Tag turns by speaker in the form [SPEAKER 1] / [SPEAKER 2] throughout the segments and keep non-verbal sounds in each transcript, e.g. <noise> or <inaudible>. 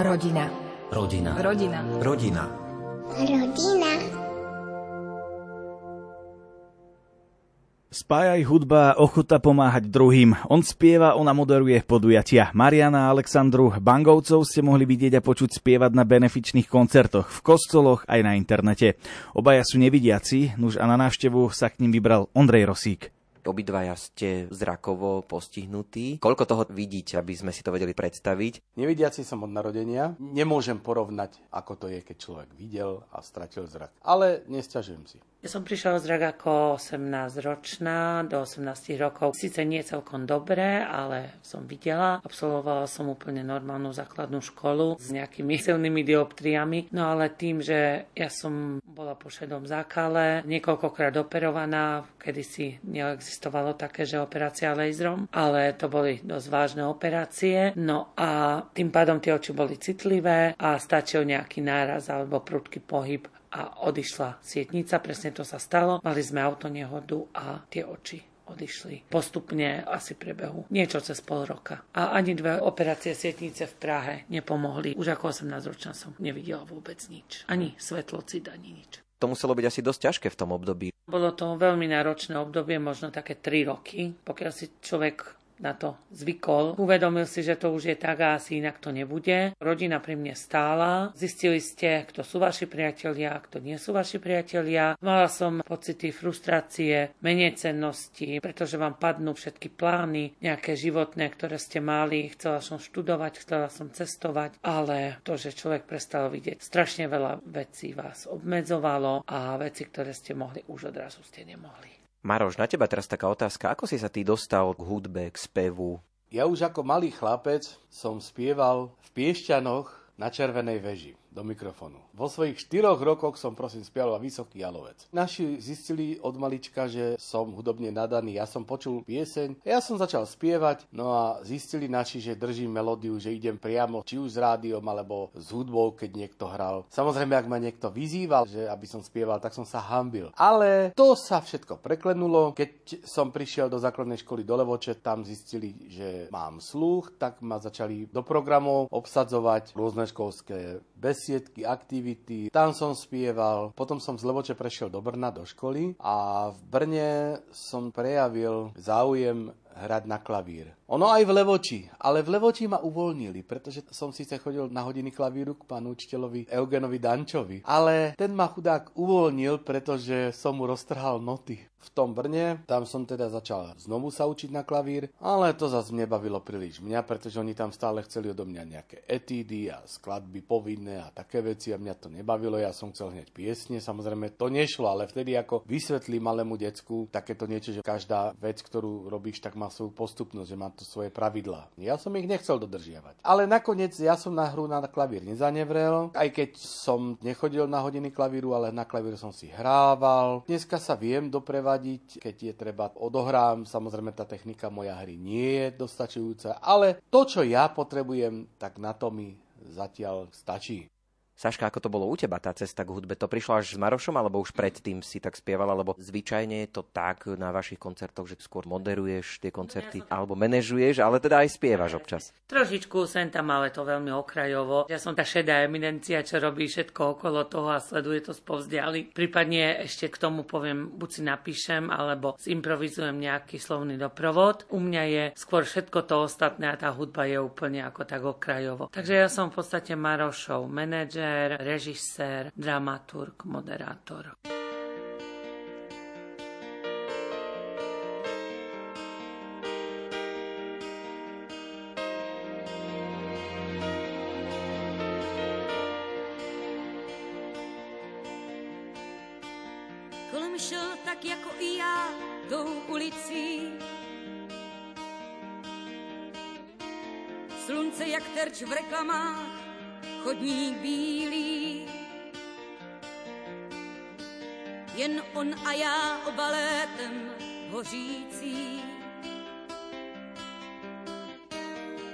[SPEAKER 1] Rodina.
[SPEAKER 2] Rodina.
[SPEAKER 1] Rodina.
[SPEAKER 2] Rodina.
[SPEAKER 3] Rodina.
[SPEAKER 4] Spájaj hudba, ochota pomáhať druhým. On spieva, ona moderuje podujatia. Mariana a Alexandru Bangovcov ste mohli vidieť a počuť spievať na benefičných koncertoch, v kostoloch aj na internete. Obaja sú nevidiaci, nuž a na návštevu sa k ním vybral Ondrej Rosík.
[SPEAKER 2] Obidvaja ste zrakovo postihnutí. Koľko toho vidíte, aby sme si to vedeli predstaviť?
[SPEAKER 5] Nevidiaci som od narodenia. Nemôžem porovnať, ako to je, keď človek videl a stratil zrak. Ale nesťažujem si.
[SPEAKER 6] Ja som prišla o zrak ako 18-ročná, do 18 rokov. Sice nie celkom dobre, ale som videla. Absolvovala som úplne normálnu základnú školu s nejakými silnými dioptriami. No ale tým, že ja som bola po šedom zákale, niekoľkokrát operovaná, kedy si neexistovalo také, že operácia laserom, ale to boli dosť vážne operácie. No a tým pádom tie oči boli citlivé a stačil nejaký náraz alebo prudký pohyb a odišla sietnica, presne to sa stalo. Mali sme autonehodu a tie oči odišli postupne asi prebehu niečo cez pol roka. A ani dve operácie sietnice v Prahe nepomohli. Už ako 18 ročná som nevidela vôbec nič. Ani svetlocid, ani nič.
[SPEAKER 2] To muselo byť asi dosť ťažké v tom období.
[SPEAKER 6] Bolo to veľmi náročné obdobie, možno také 3 roky, pokiaľ si človek na to zvykol. Uvedomil si, že to už je tak a asi inak to nebude. Rodina pri mne stála. Zistili ste, kto sú vaši priatelia, kto nie sú vaši priatelia. Mala som pocity frustrácie, menej pretože vám padnú všetky plány, nejaké životné, ktoré ste mali. Chcela som študovať, chcela som cestovať, ale to, že človek prestal vidieť, strašne veľa vecí vás obmedzovalo a veci, ktoré ste mohli, už odrazu ste nemohli.
[SPEAKER 2] Maroš, na teba teraz taká otázka. Ako si sa ty dostal k hudbe, k spevu?
[SPEAKER 5] Ja už ako malý chlapec som spieval v Piešťanoch na Červenej veži do mikrofónu. Vo svojich štyroch rokoch som prosím spieval Vysoký jalovec. Naši zistili od malička, že som hudobne nadaný. Ja som počul pieseň, ja som začal spievať, no a zistili naši, že držím melódiu, že idem priamo či už s rádiom alebo s hudbou, keď niekto hral. Samozrejme, ak ma niekto vyzýval, že aby som spieval, tak som sa hambil. Ale to sa všetko preklenulo. Keď som prišiel do základnej školy do Levoče, tam zistili, že mám sluch, tak ma začali do programov obsadzovať rôzne školské besiedky, aktivity. Tam som spieval, potom som z Levoče prešiel do Brna, do školy a v Brne som prejavil záujem hrať na klavír. Ono aj v Levoči, ale v Levoči ma uvoľnili, pretože som síce chodil na hodiny klavíru k pánu učiteľovi Eugenovi Dančovi, ale ten ma chudák uvoľnil, pretože som mu roztrhal noty. V tom Brne, tam som teda začal znovu sa učiť na klavír, ale to zase nebavilo príliš mňa, pretože oni tam stále chceli odo mňa nejaké etídy a skladby povinné a také veci a mňa to nebavilo, ja som chcel hneď piesne, samozrejme to nešlo, ale vtedy ako vysvetlí malému decku takéto niečo, že každá vec, ktorú robíš, tak má svoju postupnosť, že má to svoje pravidlá. Ja som ich nechcel dodržiavať. Ale nakoniec ja som na hru na klavír nezanevrel, aj keď som nechodil na hodiny klavíru, ale na klavír som si hrával. Dneska sa viem doprevadiť, keď je treba odohrám. Samozrejme tá technika moja hry nie je dostačujúca, ale to, čo ja potrebujem, tak na to mi zatiaľ stačí.
[SPEAKER 2] Saška, ako to bolo u teba, tá cesta k hudbe? To prišlo až s Marošom, alebo už predtým si tak spievala, lebo zvyčajne je to tak na vašich koncertoch, že skôr moderuješ tie koncerty, alebo manažuješ, ale teda aj spievaš občas.
[SPEAKER 6] Trošičku sem tam, ale to veľmi okrajovo. Ja som tá šedá eminencia, čo robí všetko okolo toho a sleduje to spovzdiali. Prípadne ešte k tomu poviem, buď si napíšem, alebo zimprovizujem nejaký slovný doprovod. U mňa je skôr všetko to ostatné a tá hudba je úplne ako tak okrajovo. Takže ja som v podstate Marošov manažer, režisér, režisér, dramaturg, moderátor.
[SPEAKER 7] Kolem šel tak jako i já tou ulicí. Slunce jak terč v reklamách chodník bílý. Jen on a já obalétem hořící.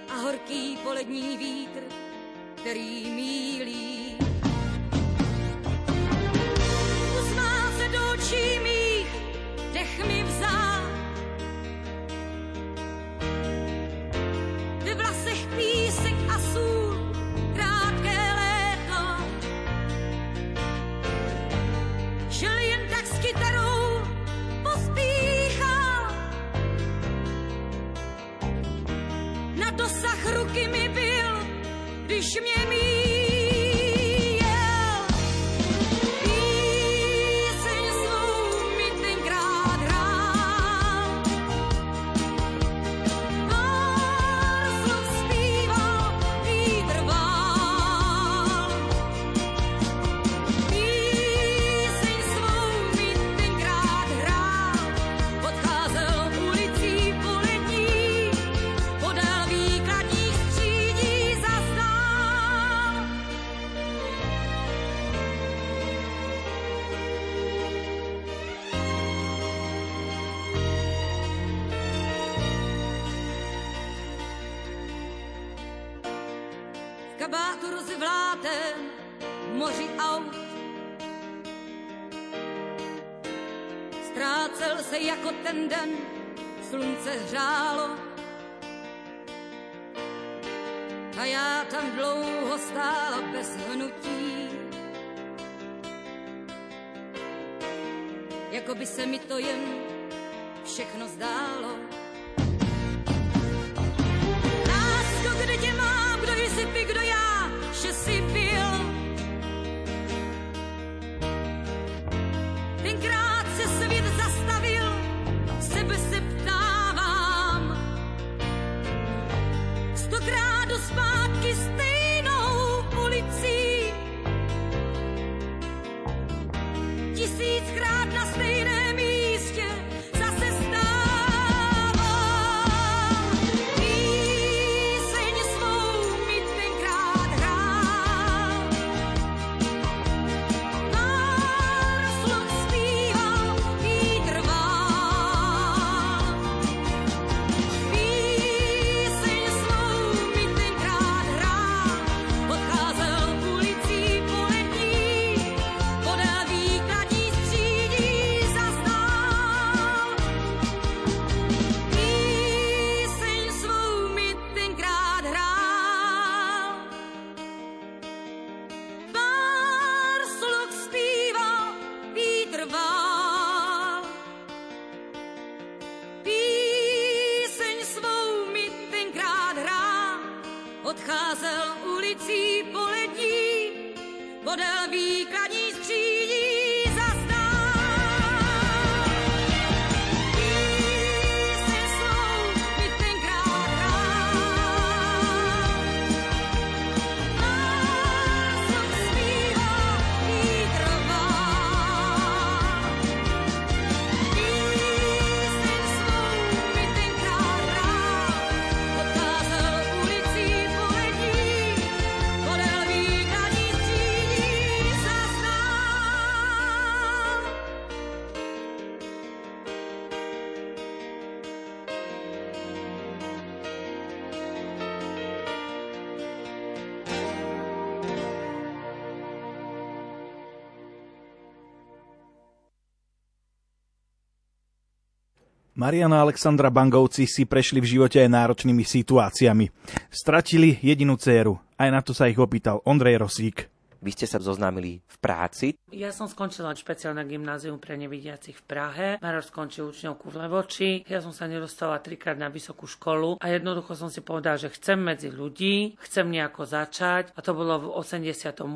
[SPEAKER 7] A horký polední vítr, který mílí. Kabátu rozvlátem v moři aut. Ztrácel se jako ten den, slunce hřálo. A já tam dlouho stála bez hnutí. Jako by se mi to jen všechno zdálo.
[SPEAKER 4] Mariana Alexandra Bangovci si prešli v živote aj náročnými situáciami. Stratili jedinú dceru. Aj na to sa ich opýtal Ondrej Rosík.
[SPEAKER 2] Vy ste sa zoznámili v práci.
[SPEAKER 6] Ja som skončila špeciálne gymnázium pre nevidiacich v Prahe. Maroš skončil učňovku v Levoči. Ja som sa nedostala trikrát na vysokú školu a jednoducho som si povedala, že chcem medzi ľudí, chcem nejako začať. A to bolo v 88.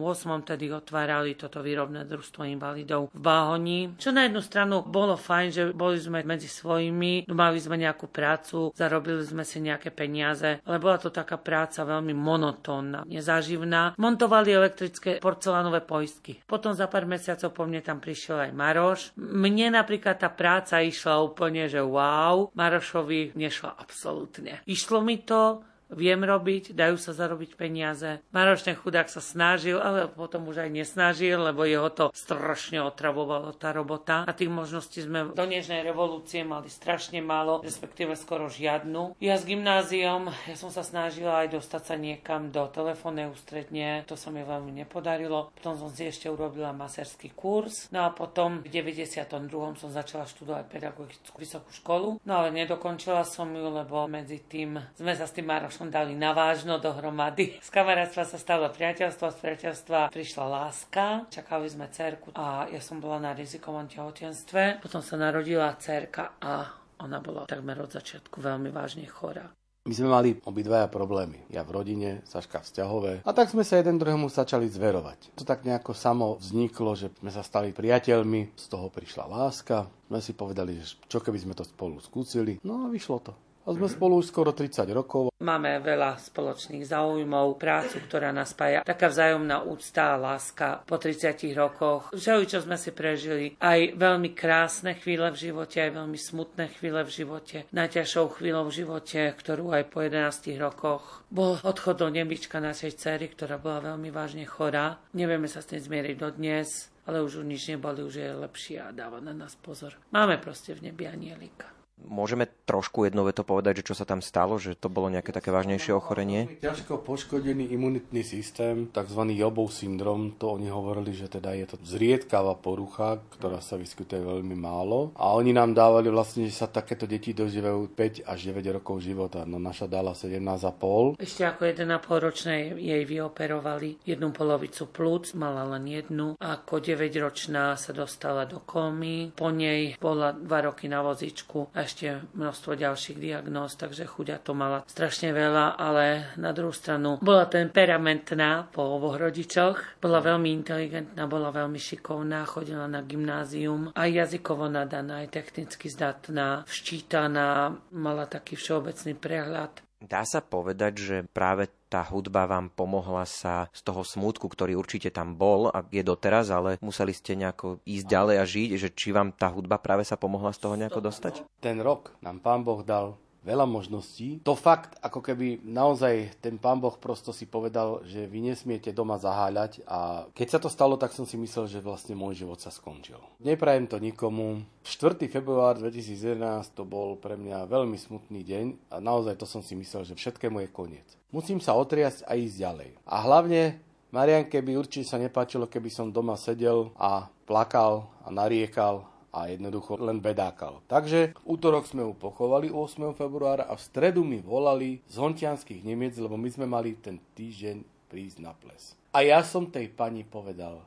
[SPEAKER 6] tedy otvárali toto výrobné družstvo invalidov v Báhoni. Čo na jednu stranu bolo fajn, že boli sme medzi svojimi, mali sme nejakú prácu, zarobili sme si nejaké peniaze, ale bola to taká práca veľmi monotónna, nezáživná. Montovali elektrické porcelánové poistky. Potom za pár mesiacov po mne tam prišiel aj Maroš. Mne napríklad tá práca išla úplne, že wow, Marošovi nešla absolútne. Išlo mi to, viem robiť, dajú sa zarobiť peniaze. Maroš chudák sa snažil, ale potom už aj nesnažil, lebo jeho to strašne otravovalo tá robota. A tých možností sme do dnešnej revolúcie mali strašne málo, respektíve skoro žiadnu. Ja s gymnáziom, ja som sa snažila aj dostať sa niekam do telefónnej ústredne, to sa mi veľmi nepodarilo. Potom som si ešte urobila maserský kurz, no a potom v 92. som začala študovať pedagogickú vysokú školu, no ale nedokončila som ju, lebo medzi tým sme sa s tým Marošom som dali na vážno dohromady. Z kamarátstva sa stalo priateľstvo, z priateľstva prišla láska, čakali sme cerku a ja som bola na rizikovom tehotenstve. Potom sa narodila cerka a ona bola takmer od začiatku veľmi vážne chorá.
[SPEAKER 5] My sme mali obidvaja problémy. Ja v rodine, Saška vzťahové. A tak sme sa jeden druhému začali zverovať. To tak nejako samo vzniklo, že sme sa stali priateľmi, z toho prišla láska. Sme si povedali, že čo keby sme to spolu skúsili. No a vyšlo to. A sme spolu už skoro 30 rokov.
[SPEAKER 6] Máme veľa spoločných záujmov, prácu, ktorá nás spája. Taká vzájomná úcta a láska po 30 rokoch. Že čo sme si prežili. Aj veľmi krásne chvíle v živote, aj veľmi smutné chvíle v živote. Najťažšou chvíľou v živote, ktorú aj po 11 rokoch bol odchod do nebička našej cery, ktorá bola veľmi vážne chorá. Nevieme sa s tým zmieriť dodnes ale už nič neboli, už je lepšie a dáva na nás pozor. Máme proste v nebi anielika.
[SPEAKER 2] Môžeme trošku jednou veto povedať, že čo sa tam stalo, že to bolo nejaké také vážnejšie ochorenie?
[SPEAKER 5] Ťažko poškodený imunitný systém, tzv. Jobov syndrom, to oni hovorili, že teda je to zriedkavá porucha, ktorá sa vyskytuje veľmi málo. A oni nám dávali vlastne, že sa takéto deti dožívajú 5 až 9 rokov života. No naša dala 17,5.
[SPEAKER 6] Ešte ako 1,5 ročné jej vyoperovali jednu polovicu plúc, mala len jednu. Ako 9 ročná sa dostala do komy, po nej bola 2 roky na vozičku a ešte množstvo ďalších diagnóz, takže chuďa to mala strašne veľa, ale na druhú stranu bola temperamentná po oboch rodičoch, bola veľmi inteligentná, bola veľmi šikovná, chodila na gymnázium, aj jazykovo nadaná, aj technicky zdatná, vštítaná, mala taký všeobecný prehľad.
[SPEAKER 2] Dá sa povedať, že práve tá hudba vám pomohla sa z toho smútku, ktorý určite tam bol a je doteraz, ale museli ste nejako ísť ďalej a žiť, že či vám tá hudba práve sa pomohla z toho nejako dostať?
[SPEAKER 5] Ten rok nám pán Boh dal veľa možností. To fakt, ako keby naozaj ten pán Boh prosto si povedal, že vy nesmiete doma zaháľať a keď sa to stalo, tak som si myslel, že vlastne môj život sa skončil. Neprajem to nikomu. 4. február 2011 to bol pre mňa veľmi smutný deň a naozaj to som si myslel, že všetkému je koniec. Musím sa otriasť a ísť ďalej. A hlavne Marianke by určite sa nepáčilo, keby som doma sedel a plakal a nariekal a jednoducho len bedákal. Takže v útorok sme ju pochovali 8. februára a v stredu mi volali z hontianských Nemiec, lebo my sme mali ten týždeň prísť na ples. A ja som tej pani povedal,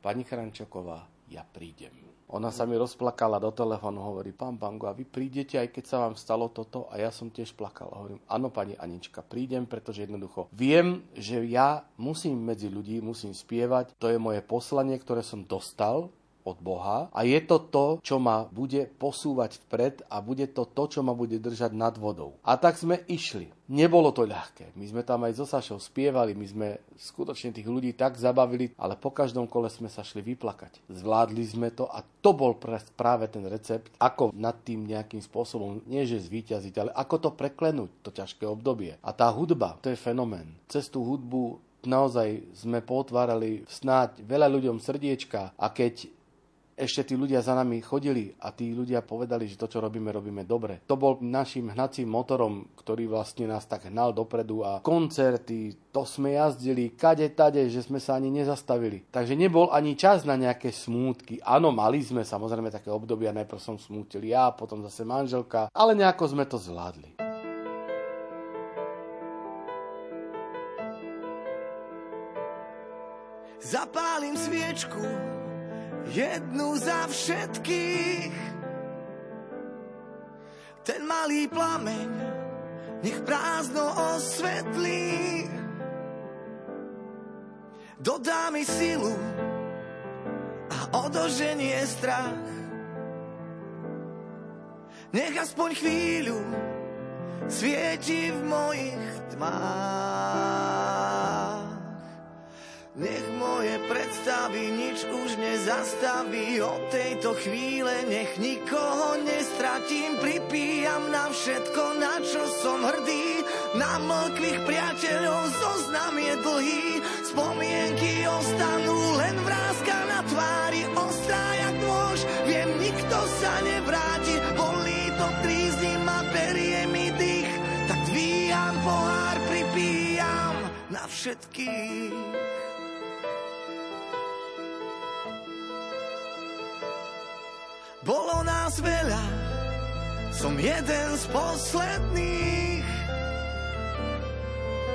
[SPEAKER 5] pani Chrančoková, ja prídem. Ona sa mi rozplakala do telefónu, hovorí, pán Bango, a vy prídete, aj keď sa vám stalo toto? A ja som tiež plakal. A hovorím, áno, pani Anička, prídem, pretože jednoducho viem, že ja musím medzi ľudí, musím spievať. To je moje poslanie, ktoré som dostal od Boha a je to to, čo ma bude posúvať vpred a bude to to, čo ma bude držať nad vodou. A tak sme išli. Nebolo to ľahké. My sme tam aj so Sašou spievali, my sme skutočne tých ľudí tak zabavili, ale po každom kole sme sa šli vyplakať. Zvládli sme to a to bol práve ten recept, ako nad tým nejakým spôsobom, nie že zvíťaziť, ale ako to preklenúť, to ťažké obdobie. A tá hudba, to je fenomén. Cez tú hudbu naozaj sme potvárali snáď veľa ľuďom srdiečka a keď ešte tí ľudia za nami chodili a tí ľudia povedali, že to, čo robíme, robíme dobre. To bol našim hnacím motorom, ktorý vlastne nás tak hnal dopredu a koncerty, to sme jazdili kade tade, že sme sa ani nezastavili. Takže nebol ani čas na nejaké smútky. Áno, mali sme samozrejme také obdobia, najprv som smútil ja, potom zase manželka, ale nejako sme to zvládli.
[SPEAKER 1] Zapálim sviečku jednu za všetkých. Ten malý plameň nech prázdno osvetlí. Dodá mi silu a odoženie strach. Nech aspoň chvíľu svieti v mojich tmách. Nech moje predstavy nič už nezastaví. Od tejto chvíle nech nikoho nestratím. Pripíjam na všetko, na čo som hrdý. Na mlkvých priateľov zoznam je dlhý. Spomienky ostanú len vrázka na tvári. Ostrá jak nôž, viem, nikto sa nevráti. Bolí to, trízni ma, berie mi dých. Tak dvíham pohár, pripíjam na všetkých nás veľa, som jeden z posledných.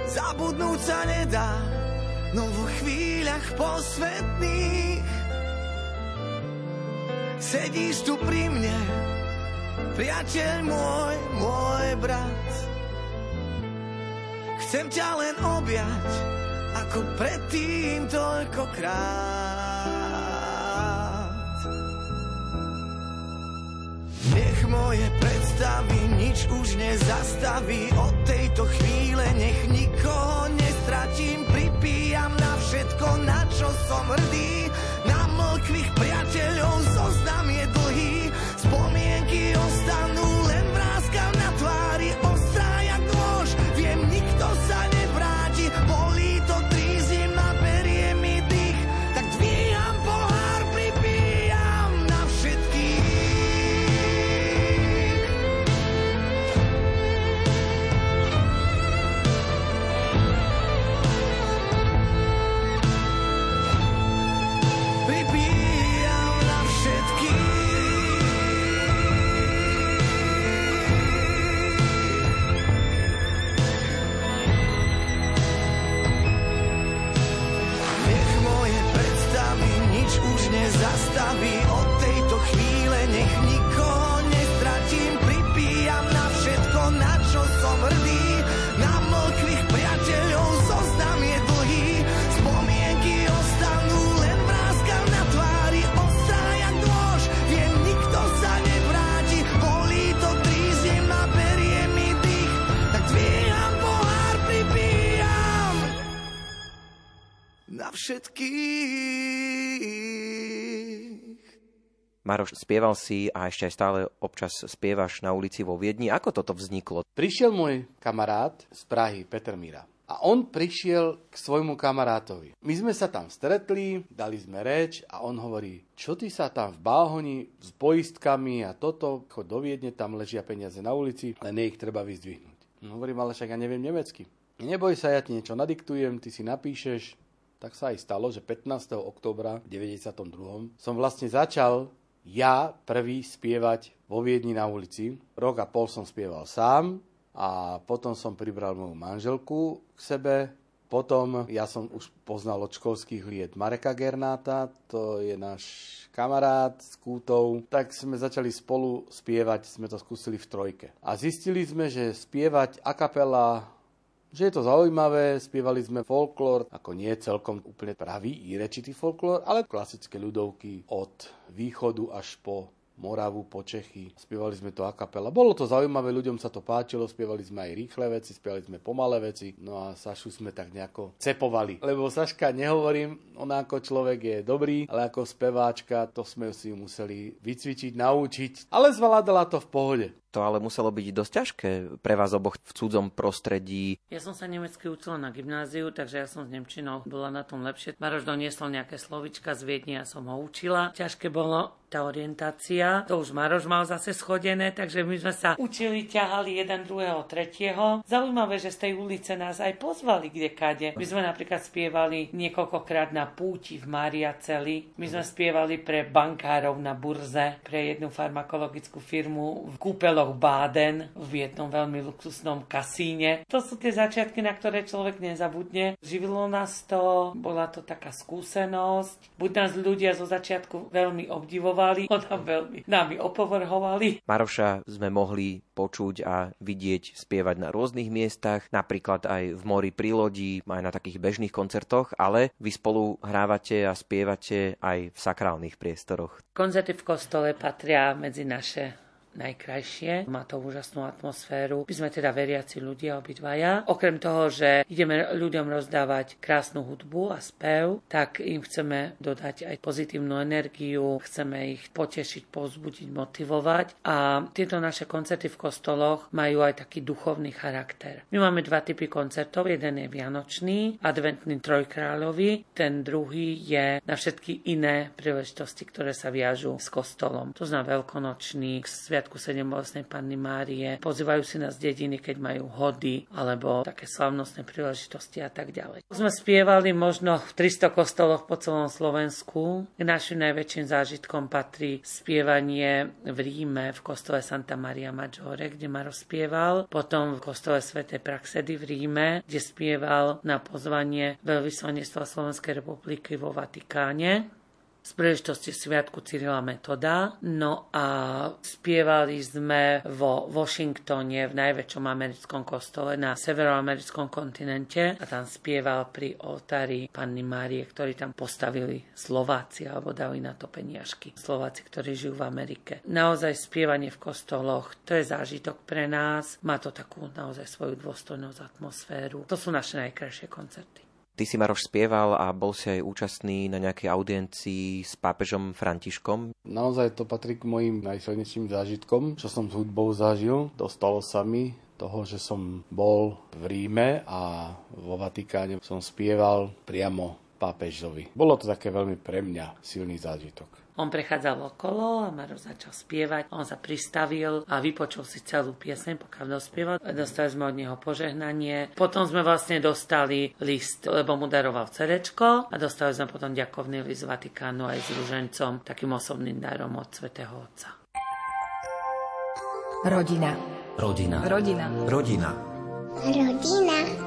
[SPEAKER 1] Zabudnúť sa nedá, no vo chvíľach posvetných. Sedíš tu pri mne, priateľ môj, môj brat. Chcem ťa len objať, ako predtým toľkokrát. Moje predstavy nič už nezastaví. Od tejto chvíle nech nikoho nestratím. Pripíjam na všetko, na čo som hrdý. Na mlkvých priateľov zoznam je všetkých.
[SPEAKER 2] Maroš, spieval si a ešte aj stále občas spievaš na ulici vo Viedni. Ako toto vzniklo?
[SPEAKER 5] Prišiel môj kamarát z Prahy, Peter Mira. A on prišiel k svojmu kamarátovi. My sme sa tam stretli, dali sme reč a on hovorí, čo ty sa tam v Báhoni s poistkami a toto, chod do Viedne, tam ležia peniaze na ulici, len ich treba vyzdvihnúť. No, hovorím, ale však ja neviem nemecky. Neboj sa, ja ti niečo nadiktujem, ty si napíšeš. Tak sa aj stalo, že 15. októbra v 92. som vlastne začal ja prvý spievať vo Viedni na ulici. Rok a pol som spieval sám a potom som pribral moju manželku k sebe. Potom ja som už poznal od školských liet Mareka Gernáta, to je náš kamarát s Kútou. Tak sme začali spolu spievať, sme to skúsili v trojke. A zistili sme, že spievať a kapela že je to zaujímavé, spievali sme folklór, ako nie celkom úplne pravý írečitý folklór, ale klasické ľudovky od východu až po Moravu, po Čechy. Spievali sme to a kapela. Bolo to zaujímavé, ľuďom sa to páčilo, spievali sme aj rýchle veci, spievali sme pomalé veci. No a Sašu sme tak nejako cepovali. Lebo Saška, nehovorím, ona ako človek je dobrý, ale ako speváčka to sme si museli vycvičiť, naučiť. Ale zvládala to v pohode.
[SPEAKER 2] To ale muselo byť dosť ťažké pre vás oboch v cudzom prostredí.
[SPEAKER 6] Ja som sa nemecky učila na gymnáziu, takže ja som s Nemčinou bola na tom lepšie. Maroš doniesol nejaké slovička z Viedne, ja som ho učila. Ťažké bolo tá orientácia, to už Maroš mal zase schodené, takže my sme sa učili, ťahali jeden druhého, tretieho. Zaujímavé, že z tej ulice nás aj pozvali kde kade. My sme napríklad spievali niekoľkokrát na púti v Mariaceli. My sme spievali pre bankárov na burze, pre jednu farmakologickú firmu v kúpeloch Baden v jednom veľmi luxusnom kasíne. To sú tie začiatky, na ktoré človek nezabudne. Živilo nás to, bola to taká skúsenosť. Buď nás ľudia zo začiatku veľmi obdivovali, <laughs> ona veľmi nami opovrhovali.
[SPEAKER 2] Maroša sme mohli počuť a vidieť spievať na rôznych miestach, napríklad aj v mori pri lodi, aj na takých bežných koncertoch, ale vy spolu hrávate a spievate aj v sakrálnych priestoroch.
[SPEAKER 6] Koncerty v kostole patria medzi naše najkrajšie. Má to úžasnú atmosféru. My sme teda veriaci ľudia obidvaja. Okrem toho, že ideme ľuďom rozdávať krásnu hudbu a spev, tak im chceme dodať aj pozitívnu energiu, chceme ich potešiť, povzbudiť, motivovať. A tieto naše koncerty v kostoloch majú aj taký duchovný charakter. My máme dva typy koncertov. Jeden je vianočný, adventný trojkráľový. Ten druhý je na všetky iné príležitosti, ktoré sa viažú s kostolom. To znamená veľkonočný, sviat Sviatku sedembolestnej Panny Márie. Pozývajú si nás dediny, keď majú hody alebo také slavnostné príležitosti a tak ďalej. Sme spievali možno v 300 kostoloch po celom Slovensku. K našim najväčším zážitkom patrí spievanie v Ríme v kostole Santa Maria Maggiore, kde ma rozpieval. Potom v kostole Sv. Praxedy v Ríme, kde spieval na pozvanie veľvyslanectva Slovenskej republiky vo Vatikáne z príležitosti Sviatku Cyrila Metoda. No a spievali sme vo Washingtone v najväčšom americkom kostole na severoamerickom kontinente a tam spieval pri oltári Panny Márie, ktorý tam postavili Slováci alebo dali na to peniažky. Slováci, ktorí žijú v Amerike. Naozaj spievanie v kostoloch, to je zážitok pre nás. Má to takú naozaj svoju dôstojnosť, atmosféru. To sú naše najkrajšie koncerty.
[SPEAKER 2] Ty si Maroš spieval a bol si aj účastný na nejakej audiencii s pápežom Františkom.
[SPEAKER 5] Naozaj to patrí k mojim najsilnejším zážitkom, čo som s hudbou zažil. Dostalo sa mi toho, že som bol v Ríme a vo Vatikáne som spieval priamo pápežovi. Bolo to také veľmi pre mňa silný zážitok.
[SPEAKER 6] On prechádzal okolo a Maro začal spievať. On sa pristavil a vypočul si celú pieseň, pokiaľ dospieval. Dostali sme od neho požehnanie. Potom sme vlastne dostali list, lebo mu daroval cerečko a dostali sme potom ďakovný list z Vatikánu aj s ružencom, takým osobným darom od svätého Otca.
[SPEAKER 8] Rodina.
[SPEAKER 9] Rodina.
[SPEAKER 8] Rodina.
[SPEAKER 9] Rodina.
[SPEAKER 3] Rodina.